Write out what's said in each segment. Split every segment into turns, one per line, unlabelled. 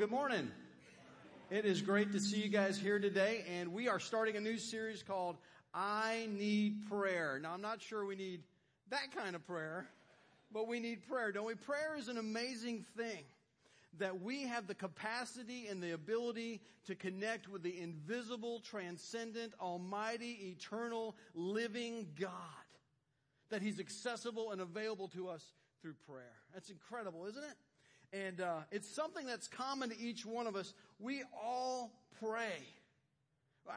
good morning. It is great to see you guys here today, and we are starting a new series called I Need Prayer. Now, I'm not sure we need that kind of prayer, but we need prayer, don't we? Prayer is an amazing thing that we have the capacity and the ability to connect with the invisible, transcendent, almighty, eternal, living God. That He's accessible and available to us through prayer. That's incredible, isn't it? And uh, it's something that's common to each one of us. We all pray.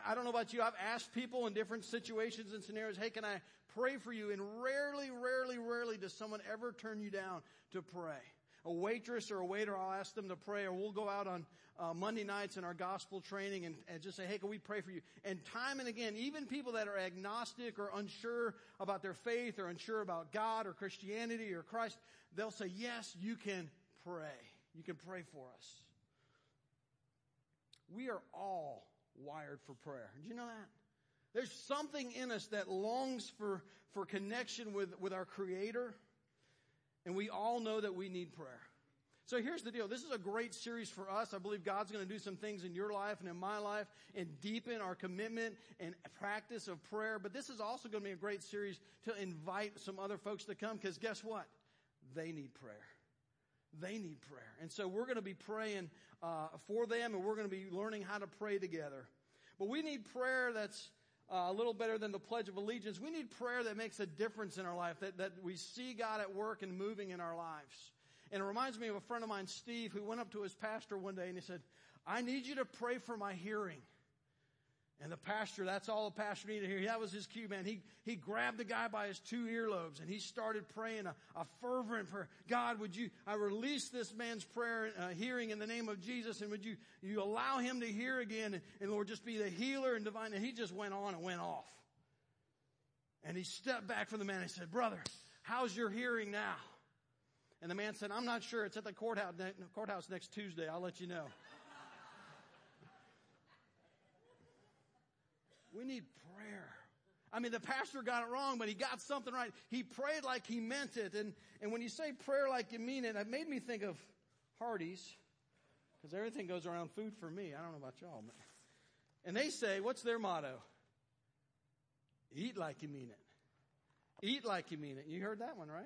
I don't know about you. I've asked people in different situations and scenarios, hey, can I pray for you? And rarely, rarely, rarely does someone ever turn you down to pray a waitress or a waiter, I'll ask them to pray, or we'll go out on uh, Monday nights in our gospel training and, and just say, hey, can we pray for you? And time and again, even people that are agnostic or unsure about their faith or unsure about God or Christianity or Christ, they'll say, yes, you can pray. You can pray for us. We are all wired for prayer. Did you know that? There's something in us that longs for, for connection with, with our Creator. And we all know that we need prayer. So here's the deal. This is a great series for us. I believe God's going to do some things in your life and in my life and deepen our commitment and practice of prayer. But this is also going to be a great series to invite some other folks to come because guess what? They need prayer. They need prayer. And so we're going to be praying uh, for them and we're going to be learning how to pray together. But we need prayer that's uh, a little better than the Pledge of Allegiance. We need prayer that makes a difference in our life, that, that we see God at work and moving in our lives. And it reminds me of a friend of mine, Steve, who went up to his pastor one day and he said, I need you to pray for my hearing. And the pastor, that's all the pastor needed hear. That was his cue, man. He, he grabbed the guy by his two earlobes and he started praying a, a fervent prayer. God, would you, I release this man's prayer, uh, hearing in the name of Jesus and would you, you allow him to hear again and, and Lord, just be the healer and divine. And he just went on and went off. And he stepped back from the man and said, brother, how's your hearing now? And the man said, I'm not sure. It's at the courthouse, courthouse next Tuesday. I'll let you know. We need prayer. I mean, the pastor got it wrong, but he got something right. He prayed like he meant it. And, and when you say prayer like you mean it, it made me think of Hardee's. Because everything goes around food for me. I don't know about y'all. But, and they say, what's their motto? Eat like you mean it. Eat like you mean it. You heard that one, right?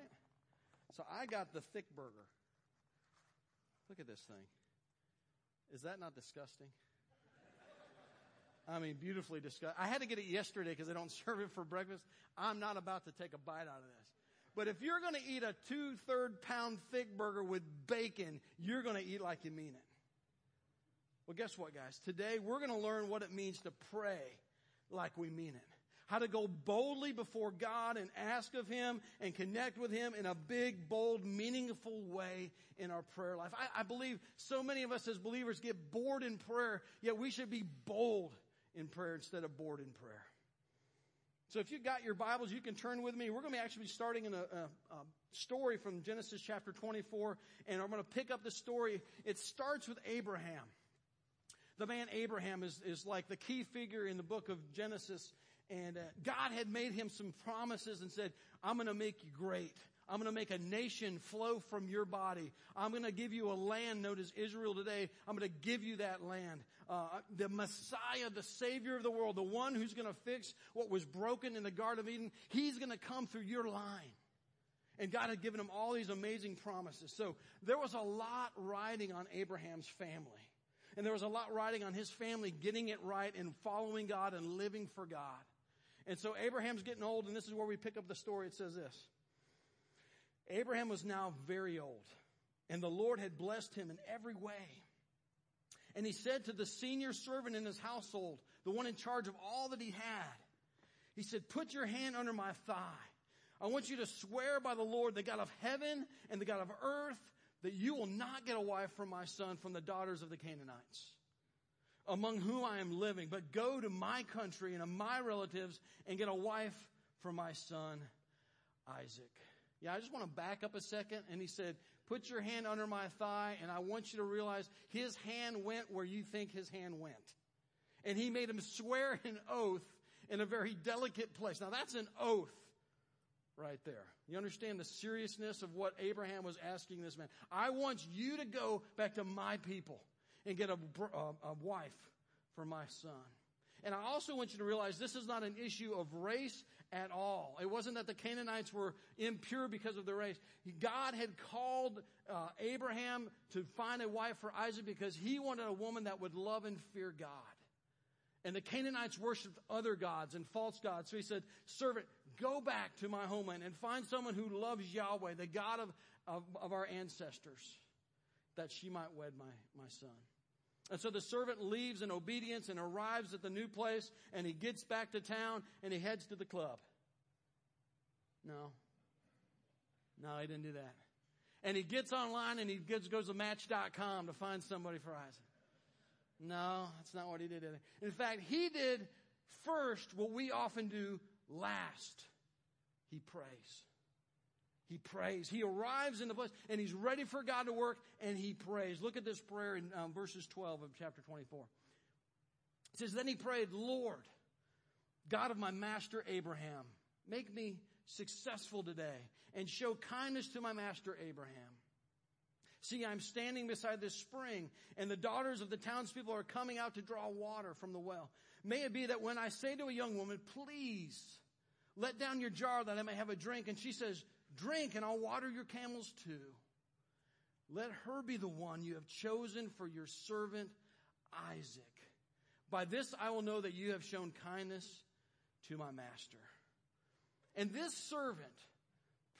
So I got the thick burger. Look at this thing. Is that not disgusting? I mean, beautifully discussed. I had to get it yesterday because they don't serve it for breakfast. I'm not about to take a bite out of this. But if you're going to eat a two third pound thick burger with bacon, you're going to eat like you mean it. Well, guess what, guys? Today we're going to learn what it means to pray like we mean it. How to go boldly before God and ask of Him and connect with Him in a big, bold, meaningful way in our prayer life. I, I believe so many of us as believers get bored in prayer, yet we should be bold in prayer instead of bored in prayer. So if you've got your Bibles, you can turn with me. We're going to be actually starting in a, a, a story from Genesis chapter 24, and I'm going to pick up the story. It starts with Abraham. The man Abraham is, is like the key figure in the book of Genesis, and uh, God had made him some promises and said, I'm going to make you great. I'm going to make a nation flow from your body. I'm going to give you a land known as Israel today. I'm going to give you that land. Uh, the Messiah, the Savior of the world, the one who's going to fix what was broken in the Garden of Eden, He's going to come through your line. And God had given him all these amazing promises. So there was a lot riding on Abraham's family. And there was a lot riding on his family getting it right and following God and living for God. And so Abraham's getting old, and this is where we pick up the story. It says this. Abraham was now very old, and the Lord had blessed him in every way. And he said to the senior servant in his household, the one in charge of all that he had, he said, put your hand under my thigh. I want you to swear by the Lord, the God of heaven and the God of earth, that you will not get a wife for my son from the daughters of the Canaanites among whom I am living, but go to my country and to my relatives and get a wife for my son Isaac. Yeah, I just want to back up a second. And he said, put your hand under my thigh and I want you to realize his hand went where you think his hand went. And he made him swear an oath in a very delicate place. Now that's an oath right there. You understand the seriousness of what Abraham was asking this man. I want you to go back to my people and get a, a, a wife for my son. And I also want you to realize this is not an issue of race at all. It wasn't that the Canaanites were impure because of their race. God had called uh, Abraham to find a wife for Isaac because he wanted a woman that would love and fear God. And the Canaanites worshiped other gods and false gods. So he said, servant, go back to my homeland and find someone who loves Yahweh, the God of, of, of our ancestors, that she might wed my, my son. And so the servant leaves in obedience and arrives at the new place and he gets back to town and he heads to the club. No. No, he didn't do that. And he gets online and he gets, goes to match.com to find somebody for Isaac. No, that's not what he did. In fact, he did first what we often do last. He prays. He prays. He arrives in the place and he's ready for God to work and he prays. Look at this prayer in um, verses 12 of chapter 24. It says, Then he prayed, Lord, God of my master Abraham, make me successful today and show kindness to my master Abraham. See, I'm standing beside this spring and the daughters of the townspeople are coming out to draw water from the well. May it be that when I say to a young woman, please let down your jar that I may have a drink, and she says, Drink, and I'll water your camels too. Let her be the one you have chosen for your servant Isaac. By this I will know that you have shown kindness to my master. And this servant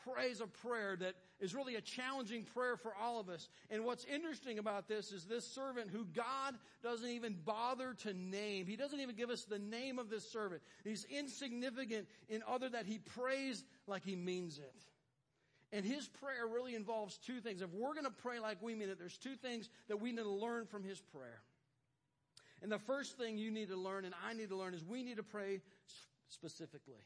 prays a prayer that is really a challenging prayer for all of us. And what's interesting about this is this servant who God doesn't even bother to name. He doesn't even give us the name of this servant. He's insignificant in other that he prays like he means it. And his prayer really involves two things. If we're going to pray like we mean it, there's two things that we need to learn from his prayer. And the first thing you need to learn and I need to learn is we need to pray specifically.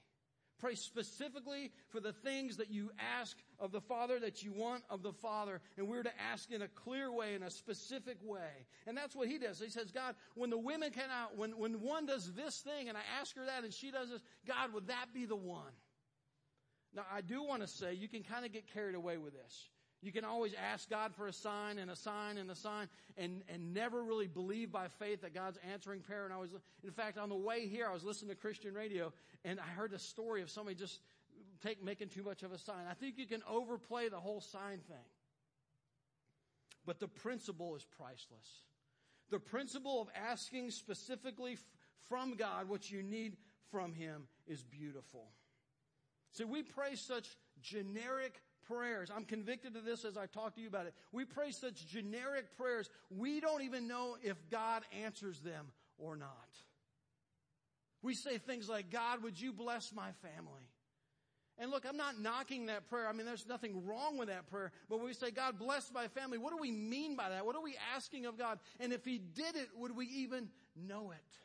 Pray specifically for the things that you ask of the Father that you want of the Father. And we're to ask in a clear way, in a specific way. And that's what he does. He says, God, when the women come out, when, when one does this thing and I ask her that and she does this, God, would that be the one? Now, I do want to say you can kind of get carried away with this. You can always ask God for a sign and a sign and a sign and, and never really believe by faith that God's answering prayer. And I was, in fact, on the way here, I was listening to Christian radio and I heard a story of somebody just take, making too much of a sign. I think you can overplay the whole sign thing. But the principle is priceless. The principle of asking specifically from God what you need from Him is beautiful. See, we pray such generic prayers. I'm convicted of this as I talk to you about it. We pray such generic prayers, we don't even know if God answers them or not. We say things like, God, would you bless my family? And look, I'm not knocking that prayer. I mean, there's nothing wrong with that prayer. But when we say, God bless my family, what do we mean by that? What are we asking of God? And if He did it, would we even know it?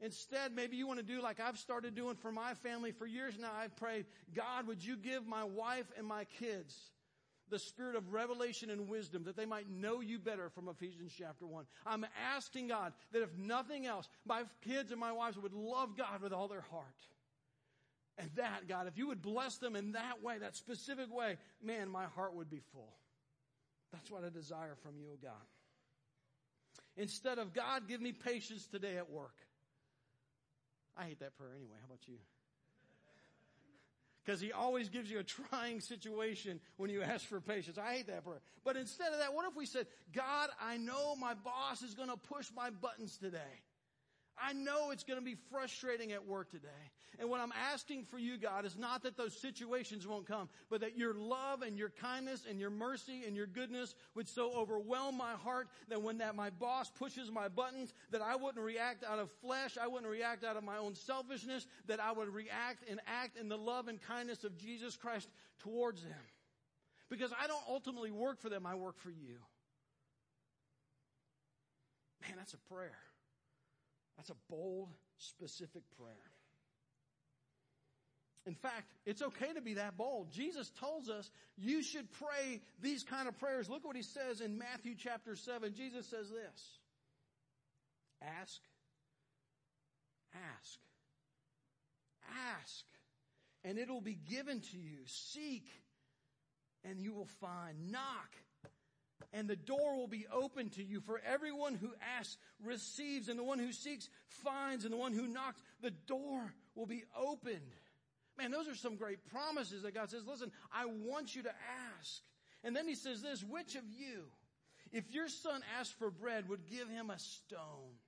Instead, maybe you want to do like I've started doing for my family for years now. I've prayed, God, would you give my wife and my kids the spirit of revelation and wisdom that they might know you better from Ephesians chapter 1. I'm asking God that if nothing else, my kids and my wives would love God with all their heart. And that, God, if you would bless them in that way, that specific way, man, my heart would be full. That's what I desire from you, God. Instead of, God, give me patience today at work. I hate that prayer anyway. How about you? Because he always gives you a trying situation when you ask for patience. I hate that prayer. But instead of that, what if we said, God, I know my boss is going to push my buttons today. I know it's going to be frustrating at work today. And what I'm asking for you, God, is not that those situations won't come, but that your love and your kindness and your mercy and your goodness would so overwhelm my heart that when that my boss pushes my buttons, that I wouldn't react out of flesh, I wouldn't react out of my own selfishness, that I would react and act in the love and kindness of Jesus Christ towards them. Because I don't ultimately work for them, I work for you. Man, that's a prayer. That's a bold, specific prayer. In fact, it's okay to be that bold. Jesus tells us you should pray these kind of prayers. Look what he says in Matthew chapter 7. Jesus says this. Ask, ask, ask, and it'll be given to you. Seek, and you will find. Knock, and the door will be open to you. For everyone who asks receives, and the one who seeks finds, and the one who knocks, the door will be opened. Man, those are some great promises that God says, listen, I want you to ask. And then he says this, which of you, if your son asked for bread, would give him a stone?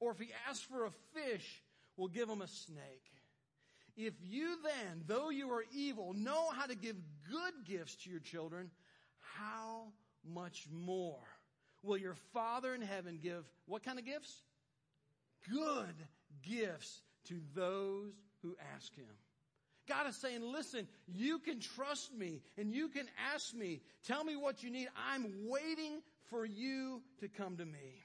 Or if he asked for a fish, will give him a snake? If you then, though you are evil, know how to give good gifts to your children, how much more will your Father in heaven give what kind of gifts? Good gifts to those who ask him. God is saying, listen, you can trust me and you can ask me. Tell me what you need. I'm waiting for you to come to me.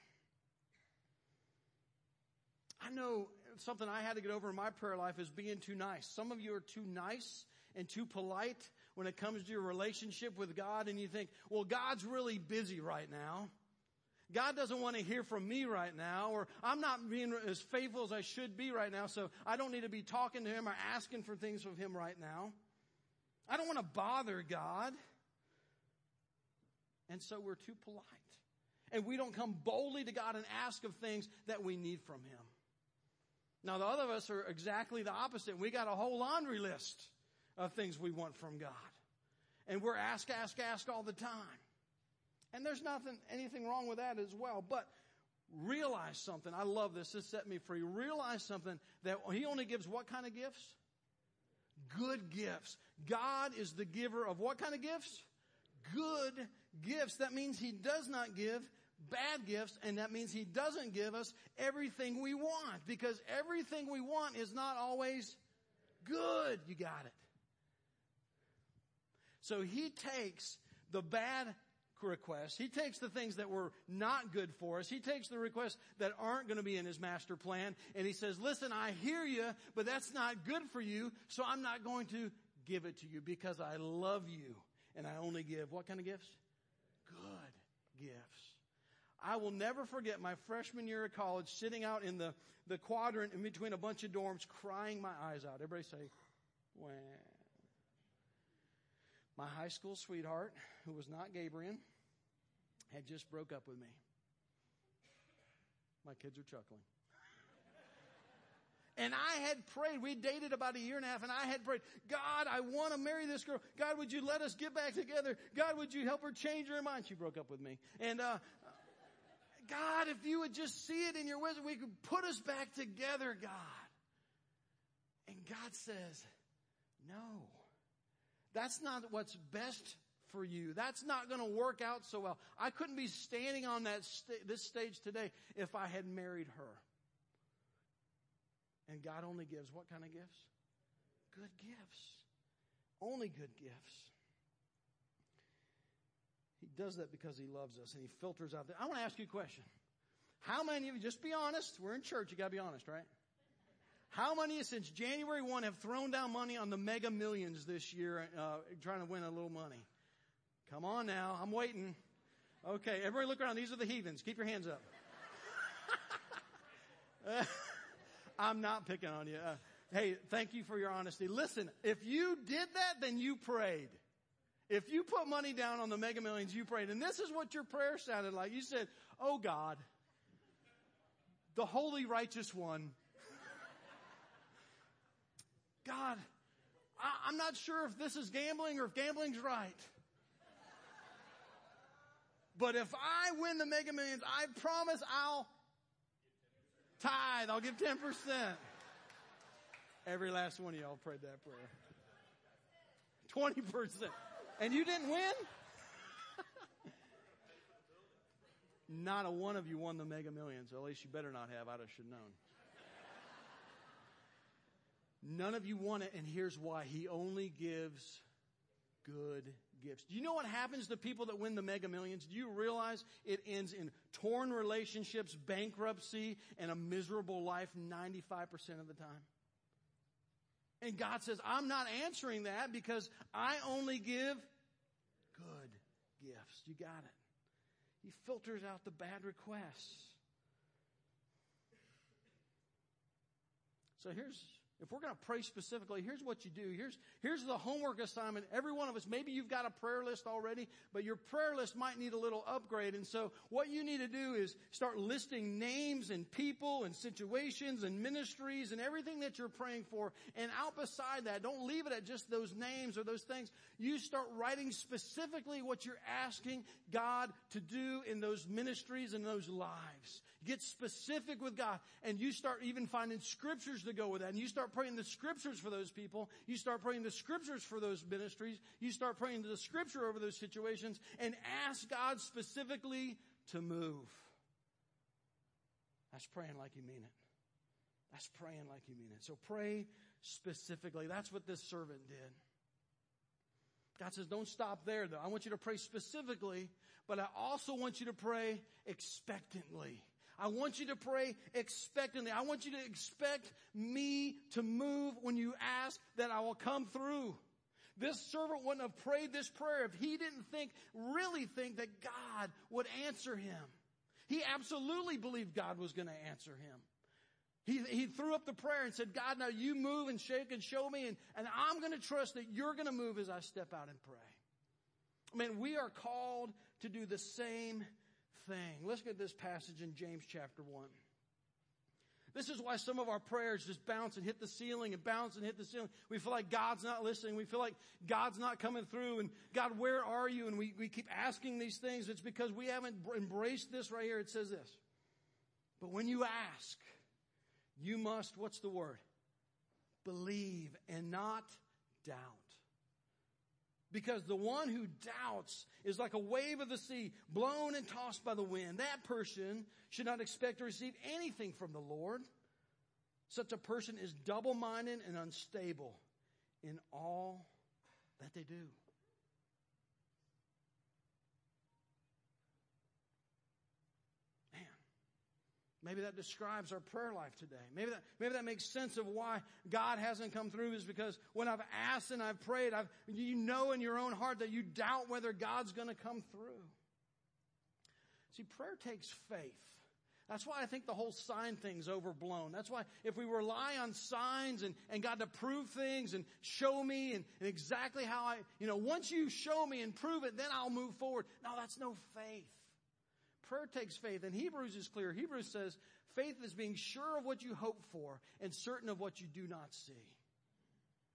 I know something I had to get over in my prayer life is being too nice. Some of you are too nice and too polite when it comes to your relationship with God and you think, well, God's really busy right now. God doesn't want to hear from me right now, or I'm not being as faithful as I should be right now, so I don't need to be talking to Him or asking for things from Him right now. I don't want to bother God. And so we're too polite. And we don't come boldly to God and ask of things that we need from Him. Now, the other of us are exactly the opposite. We got a whole laundry list of things we want from God. And we're ask, ask, ask all the time. And there's nothing, anything wrong with that as well. But realize something. I love this. This set me free. Realize something that He only gives what kind of gifts? Good gifts. God is the giver of what kind of gifts? Good gifts. That means He does not give bad gifts, and that means He doesn't give us everything we want because everything we want is not always good. You got it. So He takes the bad requests. He takes the things that were not good for us. He takes the requests that aren't going to be in his master plan and he says, listen, I hear you, but that's not good for you, so I'm not going to give it to you because I love you and I only give what kind of gifts? Good gifts. I will never forget my freshman year of college sitting out in the, the quadrant in between a bunch of dorms crying my eyes out. Everybody say, Wah. My high school sweetheart, who was not Gabriel, had just broke up with me. My kids are chuckling. And I had prayed. We dated about a year and a half, and I had prayed, God, I want to marry this girl. God, would you let us get back together? God, would you help her change her mind? She broke up with me. And, uh, God, if you would just see it in your wisdom, we could put us back together, God. And God says, no. That's not what's best for you. That's not going to work out so well. I couldn't be standing on that st- this stage today if I had married her. And God only gives what kind of gifts? Good gifts. Only good gifts. He does that because he loves us and he filters out. The, I want to ask you a question. How many of you, just be honest, we're in church, you got to be honest, right? How many since January 1 have thrown down money on the mega millions this year, uh, trying to win a little money? Come on now, I'm waiting. Okay, everybody look around. These are the heathens. Keep your hands up. I'm not picking on you. Uh, hey, thank you for your honesty. Listen, if you did that, then you prayed. If you put money down on the mega millions, you prayed. And this is what your prayer sounded like. You said, Oh God, the holy righteous one, God, I, am not sure if this is gambling or if gambling's right. But if I win the mega millions, I promise I'll tithe. I'll give 10%. Every last one of y'all prayed that prayer. 20%. And you didn't win? not a one of you won the mega millions. At least you better not have. I'd have should known. None of you want it, and here's why. He only gives good gifts. Do you know what happens to people that win the mega millions? Do you realize it ends in torn relationships, bankruptcy, and a miserable life 95% of the time? And God says, I'm not answering that because I only give good gifts. You got it. He filters out the bad requests. So here's If we're going to pray specifically, here's what you do. Here's, here's the homework assignment. Every one of us, maybe you've got a prayer list already, but your prayer list might need a little upgrade. And so what you need to do is start listing names and people and situations and ministries and everything that you're praying for. And out beside that, don't leave it at just those names or those things. You start writing specifically what you're asking God to do in those ministries and those lives. Get specific with God and you start even finding scriptures to go with that. And you start praying the scriptures for those people. You start praying the scriptures for those ministries. You start praying the scripture over those situations and ask God specifically to move. That's praying like you mean it. That's praying like you mean it. So pray specifically. That's what this servant did. God says, don't stop there though. I want you to pray specifically, but I also want you to pray expectantly. I want you to pray expectantly. I want you to expect me to move when you ask that I will come through. This servant wouldn't have prayed this prayer if he didn't think, really think that God would answer him. He absolutely believed God was going to answer him. He, he threw up the prayer and said, God, now you move and shake and show me, and, and I'm going to trust that you're going to move as I step out and pray. I mean, we are called to do the same thing. Let's get this passage in James chapter 1. This is why some of our prayers just bounce and hit the ceiling and bounce and hit the ceiling. We feel like God's not listening. We feel like God's not coming through and God, where are you? And we, we keep asking these things. It's because we haven't embraced this right here. It says this. But when you ask, you must, what's the word? Believe and not doubt. Because the one who doubts is like a wave of the sea, blown and tossed by the wind. That person should not expect to receive anything from the Lord. Such a person is double minded and unstable in all that they do. Maybe that describes our prayer life today. Maybe that, maybe that makes sense of why God hasn't come through is because when I've asked and I've prayed, I've, you know in your own heart that you doubt whether God's going to come through. See, prayer takes faith. That's why I think the whole sign thing's overblown. That's why if we rely on signs and, and God to prove things and show me and, and exactly how I, you know, once you show me and prove it, then I'll move forward. No, that's no faith. Prayer takes faith. And Hebrews is clear. Hebrews says faith is being sure of what you hope for and certain of what you do not see.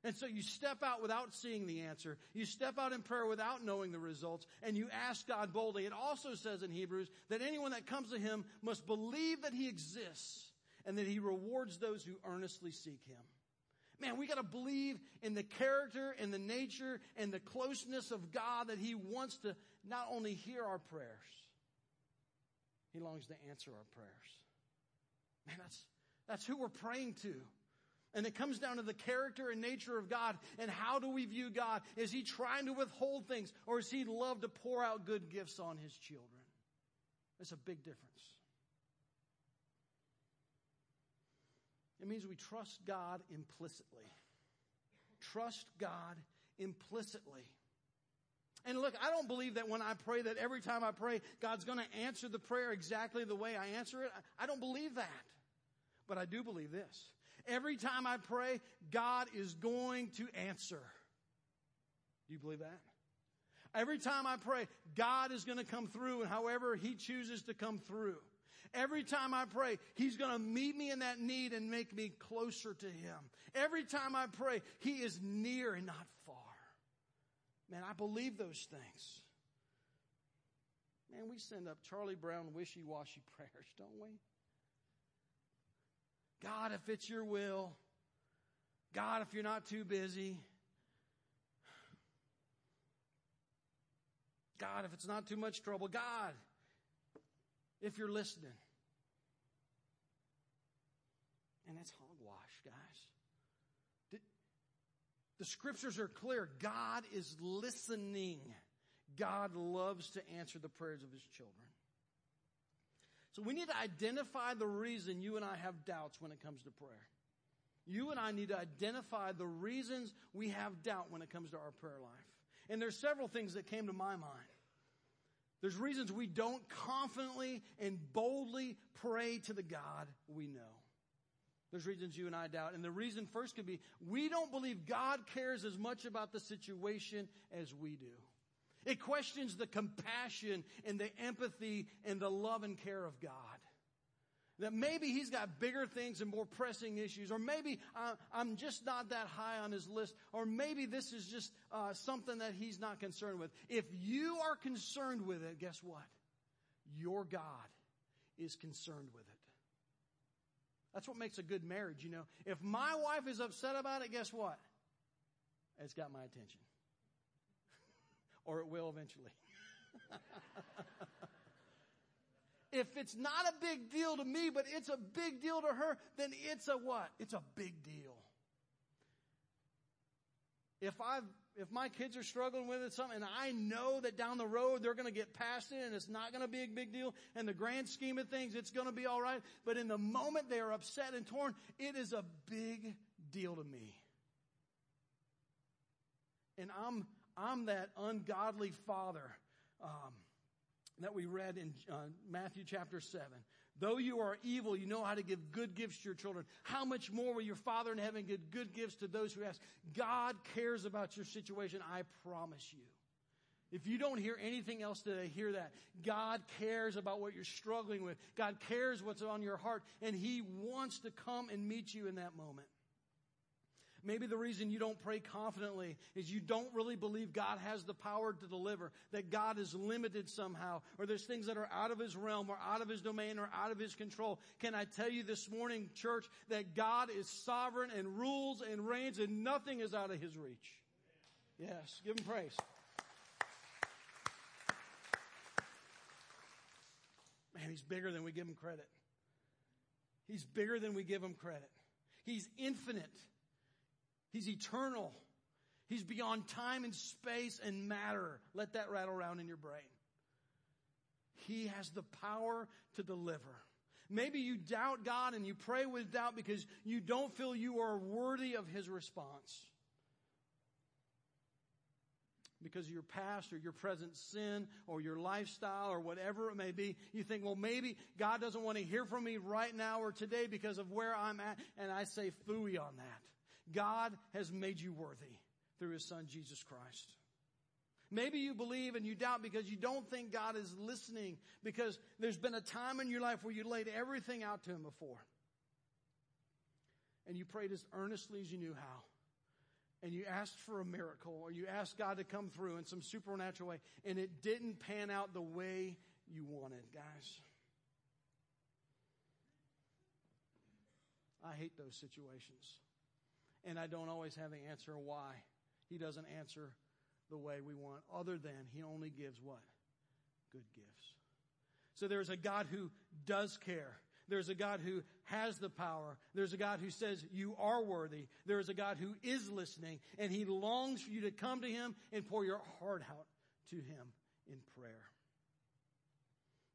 And so you step out without seeing the answer. You step out in prayer without knowing the results and you ask God boldly. It also says in Hebrews that anyone that comes to Him must believe that He exists and that He rewards those who earnestly seek Him. Man, we gotta believe in the character and the nature and the closeness of God that He wants to not only hear our prayers, he longs to answer our prayers. Man, that's, that's who we're praying to. And it comes down to the character and nature of God. And how do we view God? Is He trying to withhold things or is He love to pour out good gifts on His children? It's a big difference. It means we trust God implicitly. Trust God implicitly. And look, I don't believe that when I pray that every time I pray, God's going to answer the prayer exactly the way I answer it. I don't believe that. But I do believe this. Every time I pray, God is going to answer. Do you believe that? Every time I pray, God is going to come through and however He chooses to come through. Every time I pray, He's going to meet me in that need and make me closer to Him. Every time I pray, He is near and not far. Man, I believe those things. Man, we send up Charlie Brown wishy washy prayers, don't we? God, if it's your will. God, if you're not too busy. God, if it's not too much trouble. God, if you're listening. And it's hogwash, guys. The scriptures are clear. God is listening. God loves to answer the prayers of his children. So we need to identify the reason you and I have doubts when it comes to prayer. You and I need to identify the reasons we have doubt when it comes to our prayer life. And there's several things that came to my mind. There's reasons we don't confidently and boldly pray to the God we know. There's reasons you and I doubt. And the reason first could be we don't believe God cares as much about the situation as we do. It questions the compassion and the empathy and the love and care of God. That maybe he's got bigger things and more pressing issues, or maybe I'm just not that high on his list, or maybe this is just uh, something that he's not concerned with. If you are concerned with it, guess what? Your God is concerned with it. That's what makes a good marriage, you know. If my wife is upset about it, guess what? It's got my attention. or it will eventually. if it's not a big deal to me, but it's a big deal to her, then it's a what? It's a big deal. If I've if my kids are struggling with it, something, and I know that down the road they're going to get past it and it's not going to be a big deal, and the grand scheme of things, it's going to be all right. But in the moment they are upset and torn, it is a big deal to me. And I'm, I'm that ungodly father um, that we read in uh, Matthew chapter 7. Though you are evil, you know how to give good gifts to your children. How much more will your Father in heaven give good gifts to those who ask? God cares about your situation, I promise you. If you don't hear anything else today, hear that. God cares about what you're struggling with. God cares what's on your heart, and He wants to come and meet you in that moment. Maybe the reason you don't pray confidently is you don't really believe God has the power to deliver, that God is limited somehow, or there's things that are out of His realm or out of His domain or out of His control. Can I tell you this morning, church, that God is sovereign and rules and reigns and nothing is out of His reach? Yes, give Him praise. Man, He's bigger than we give Him credit. He's bigger than we give Him credit. He's infinite. He's eternal. He's beyond time and space and matter. Let that rattle around in your brain. He has the power to deliver. Maybe you doubt God and you pray with doubt because you don't feel you are worthy of His response. Because of your past or your present sin or your lifestyle or whatever it may be, you think, well, maybe God doesn't want to hear from me right now or today because of where I'm at. And I say fooey on that. God has made you worthy through his son Jesus Christ. Maybe you believe and you doubt because you don't think God is listening because there's been a time in your life where you laid everything out to him before. And you prayed as earnestly as you knew how. And you asked for a miracle or you asked God to come through in some supernatural way and it didn't pan out the way you wanted, guys. I hate those situations and I don't always have the answer why he doesn't answer the way we want, other than he only gives what? Good gifts. So there's a God who does care. There's a God who has the power. There's a God who says you are worthy. There is a God who is listening and he longs for you to come to him and pour your heart out to him in prayer.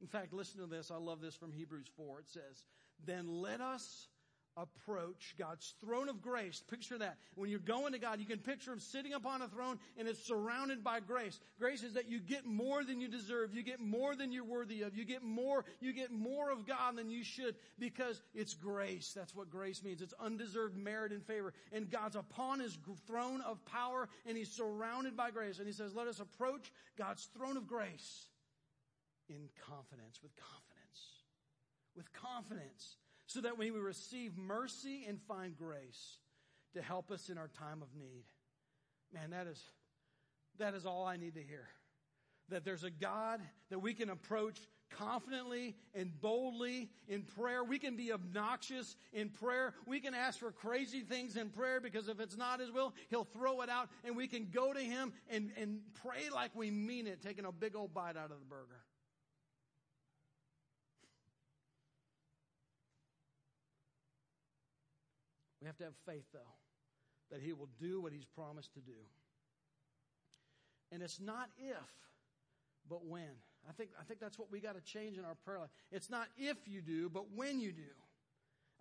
In fact, listen to this. I love this from Hebrews 4. It says, Then let us approach God's throne of grace. Picture that. When you're going to God, you can picture Him sitting upon a throne and it's surrounded by grace. Grace is that you get more than you deserve. You get more than you're worthy of. You get more, you get more of God than you should because it's grace. That's what grace means. It's undeserved merit and favor. And God's upon His throne of power and He's surrounded by grace. And He says, let us approach God's throne of grace in confidence, with confidence, with confidence so that we receive mercy and find grace to help us in our time of need. Man, that is, that is all I need to hear. That there's a God that we can approach confidently and boldly in prayer. We can be obnoxious in prayer. We can ask for crazy things in prayer because if it's not His will, He'll throw it out and we can go to Him and, and pray like we mean it, taking a big old bite out of the burger. We have to have faith, though, that He will do what He's promised to do. And it's not if, but when. I think, I think that's what we got to change in our prayer life. It's not if you do, but when you do.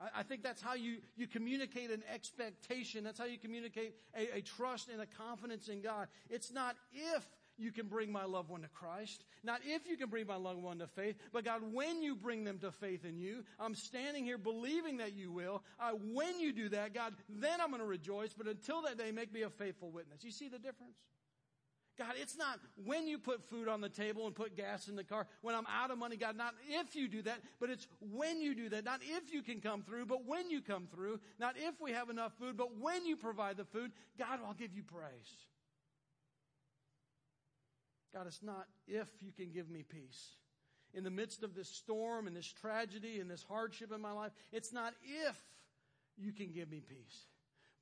I, I think that's how you, you communicate an expectation. That's how you communicate a, a trust and a confidence in God. It's not if you can bring my loved one to Christ. Not if you can bring my loved one to faith, but God, when you bring them to faith in you, I'm standing here believing that you will. Uh, when you do that, God, then I'm going to rejoice. But until that day, make me a faithful witness. You see the difference? God, it's not when you put food on the table and put gas in the car, when I'm out of money, God, not if you do that, but it's when you do that. Not if you can come through, but when you come through. Not if we have enough food, but when you provide the food, God, I'll give you praise. God, it's not if you can give me peace. In the midst of this storm and this tragedy and this hardship in my life, it's not if you can give me peace.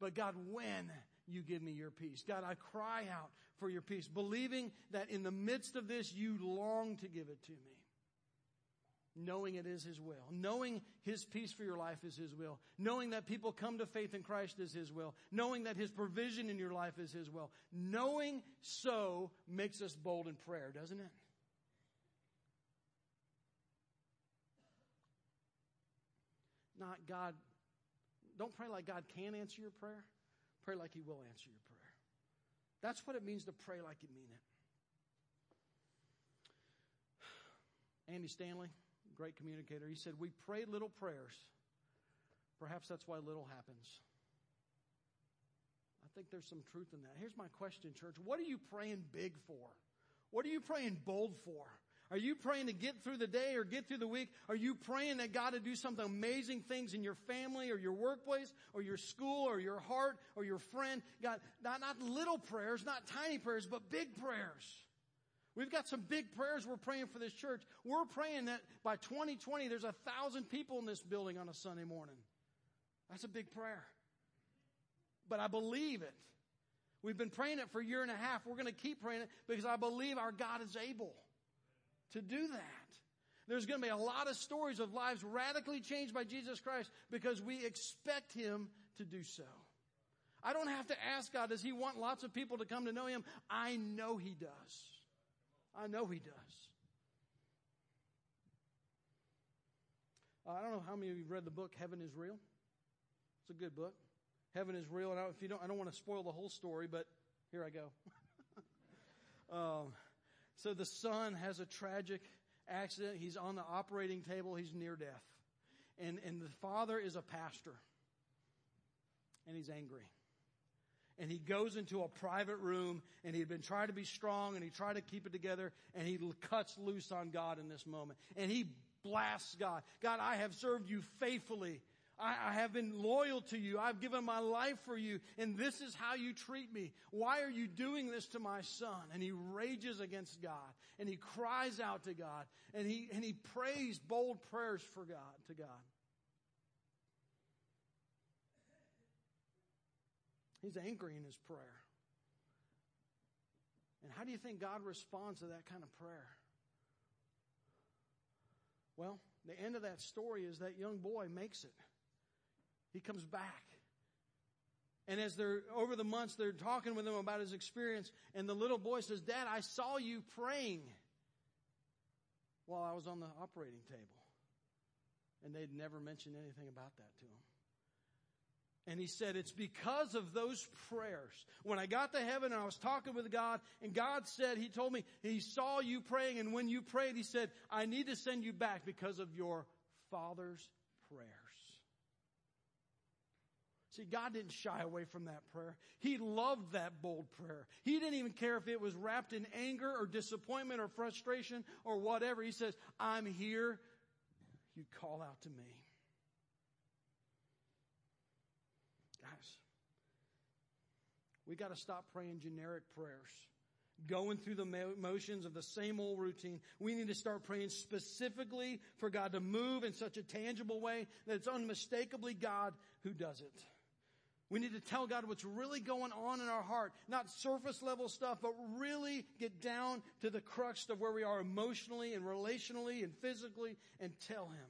But God, when you give me your peace. God, I cry out for your peace, believing that in the midst of this, you long to give it to me knowing it is His will, knowing His peace for your life is His will, knowing that people come to faith in Christ is His will, knowing that His provision in your life is His will. Knowing so makes us bold in prayer, doesn't it? Not God, don't pray like God can answer your prayer. Pray like He will answer your prayer. That's what it means to pray like you mean it. Andy Stanley, great communicator, he said, We pray little prayers. Perhaps that's why little happens. I think there's some truth in that. Here's my question, church. What are you praying big for? What are you praying bold for? Are you praying to get through the day or get through the week? Are you praying that God to do something amazing things in your family or your workplace or your school or your heart or your friend? God, not, not little prayers, not tiny prayers, but big prayers. We've got some big prayers we're praying for this church. We're praying that by 2020 there's a thousand people in this building on a Sunday morning. That's a big prayer. But I believe it. We've been praying it for a year and a half. We're going to keep praying it because I believe our God is able to do that. There's going to be a lot of stories of lives radically changed by Jesus Christ because we expect Him to do so. I don't have to ask God, does He want lots of people to come to know Him? I know He does. I know He does. Uh, I don't know how many of you have read the book Heaven is Real. It's a good book. Heaven is real, and I, if you don't, I don't want to spoil the whole story, but here I go. um, so the son has a tragic accident. He's on the operating table. He's near death, and and the father is a pastor, and he's angry and he goes into a private room and he'd been trying to be strong and he tried to keep it together and he cuts loose on God in this moment and he blasts God. God, I have served you faithfully. I, I, have been loyal to you. I've given my life for you and this is how you treat me. Why are you doing this to my son? And he rages against God and he cries out to God and he, and he prays bold prayers for God, to God. He's angry in his prayer. And how do you think God responds to that kind of prayer? Well, the end of that story is that young boy makes it. He comes back. And as they're over the months, they're talking with him about his experience. And the little boy says, Dad, I saw you praying while I was on the operating table. And they'd never mentioned anything about that to him. And he said, It's because of those prayers. When I got to heaven and I was talking with God, and God said, He told me, He saw you praying, and when you prayed, He said, I need to send you back because of your father's prayers. See, God didn't shy away from that prayer. He loved that bold prayer. He didn't even care if it was wrapped in anger or disappointment or frustration or whatever. He says, I'm here. You call out to me. We got to stop praying generic prayers, going through the motions of the same old routine. We need to start praying specifically for God to move in such a tangible way that it's unmistakably God who does it. We need to tell God what's really going on in our heart. Not surface level stuff, but really get down to the crux of where we are emotionally and relationally and physically and tell Him.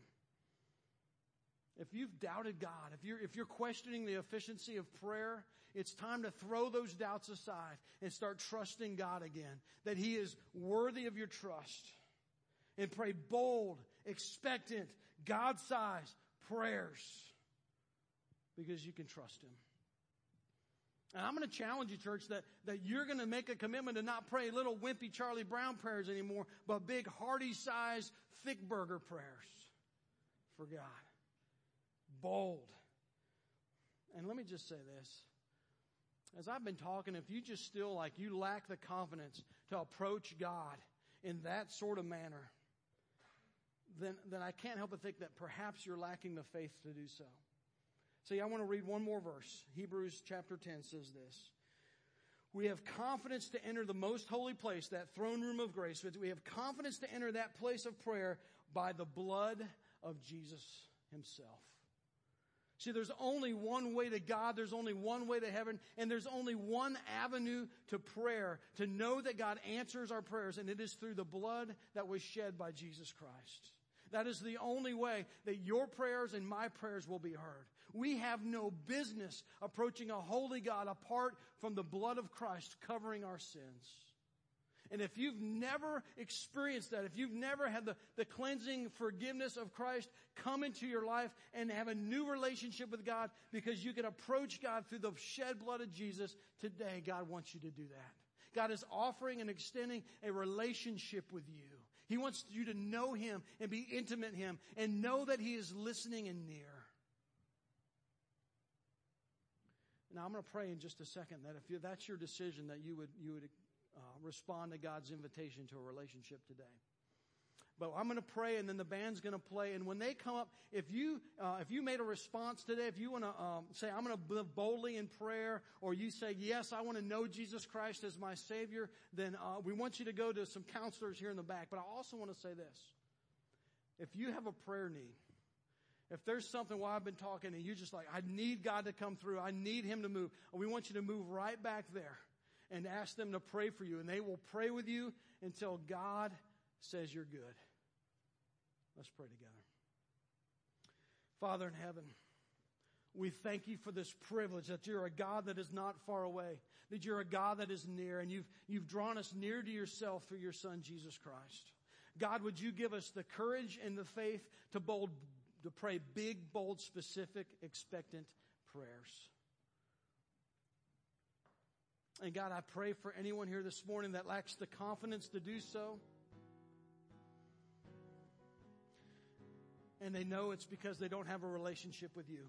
If you've doubted God, if you're, if you're questioning the efficiency of prayer, it's time to throw those doubts aside and start trusting God again, that He is worthy of your trust. And pray bold, expectant, God sized prayers because you can trust Him. And I'm going to challenge you, church, that, that you're going to make a commitment to not pray little wimpy Charlie Brown prayers anymore, but big, hearty sized, thick burger prayers for God. Bold. And let me just say this. As I've been talking, if you just still like you lack the confidence to approach God in that sort of manner, then, then I can't help but think that perhaps you're lacking the faith to do so. See, I want to read one more verse. Hebrews chapter 10 says this. We have confidence to enter the most holy place, that throne room of grace. We have confidence to enter that place of prayer by the blood of Jesus himself. See, there's only one way to God, there's only one way to heaven, and there's only one avenue to prayer, to know that God answers our prayers, and it is through the blood that was shed by Jesus Christ. That is the only way that your prayers and my prayers will be heard. We have no business approaching a holy God apart from the blood of Christ covering our sins. And if you've never experienced that, if you've never had the, the cleansing forgiveness of Christ come into your life and have a new relationship with God because you can approach God through the shed blood of Jesus, today God wants you to do that. God is offering and extending a relationship with you. He wants you to know Him and be intimate Him and know that He is listening and near. Now I'm going to pray in just a second that if that's your decision, that you would you would uh, respond to God's invitation to a relationship today. But I'm going to pray, and then the band's going to play. And when they come up, if you uh, if you made a response today, if you want to um, say I'm going to live boldly in prayer, or you say yes, I want to know Jesus Christ as my Savior, then uh, we want you to go to some counselors here in the back. But I also want to say this: if you have a prayer need, if there's something while I've been talking and you're just like, I need God to come through, I need Him to move, we want you to move right back there and ask them to pray for you. And they will pray with you until God says you're good. Let's pray together. Father in heaven, we thank you for this privilege that you're a God that is not far away, that you're a God that is near, and you've, you've drawn us near to yourself through your Son, Jesus Christ. God, would you give us the courage and the faith to bold, to pray big, bold, specific, expectant prayers. And God, I pray for anyone here this morning that lacks the confidence to do so. And they know it's because they don't have a relationship with you.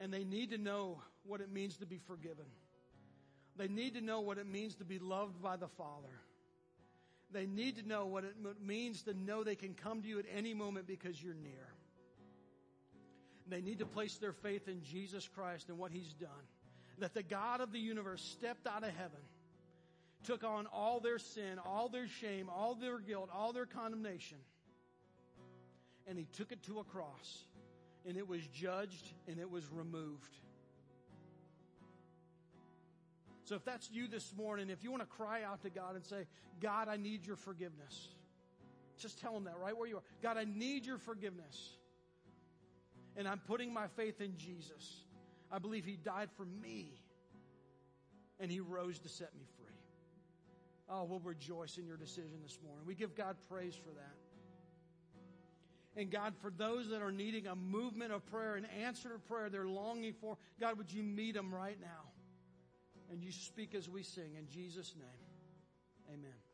And they need to know what it means to be forgiven. They need to know what it means to be loved by the Father. They need to know what it means to know they can come to you at any moment because you're near. They need to place their faith in Jesus Christ and what He's done that the God of the universe stepped out of heaven, took on all their sin, all their shame, all their guilt, all their condemnation, and he took it to a cross, and it was judged and it was removed. So if that's you this morning, if you want to cry out to God and say, God, I need your forgiveness. Just tell him that right where you are. God, I need your forgiveness. And I'm putting my faith in Jesus. I believe He died for me and He rose to set me free. Oh, we'll rejoice in your decision this morning. We give God praise for that. And God, for those that are needing a movement of prayer, an answer to prayer they're longing for, God, would you meet them right now? And you speak as we sing in Jesus' name. Amen.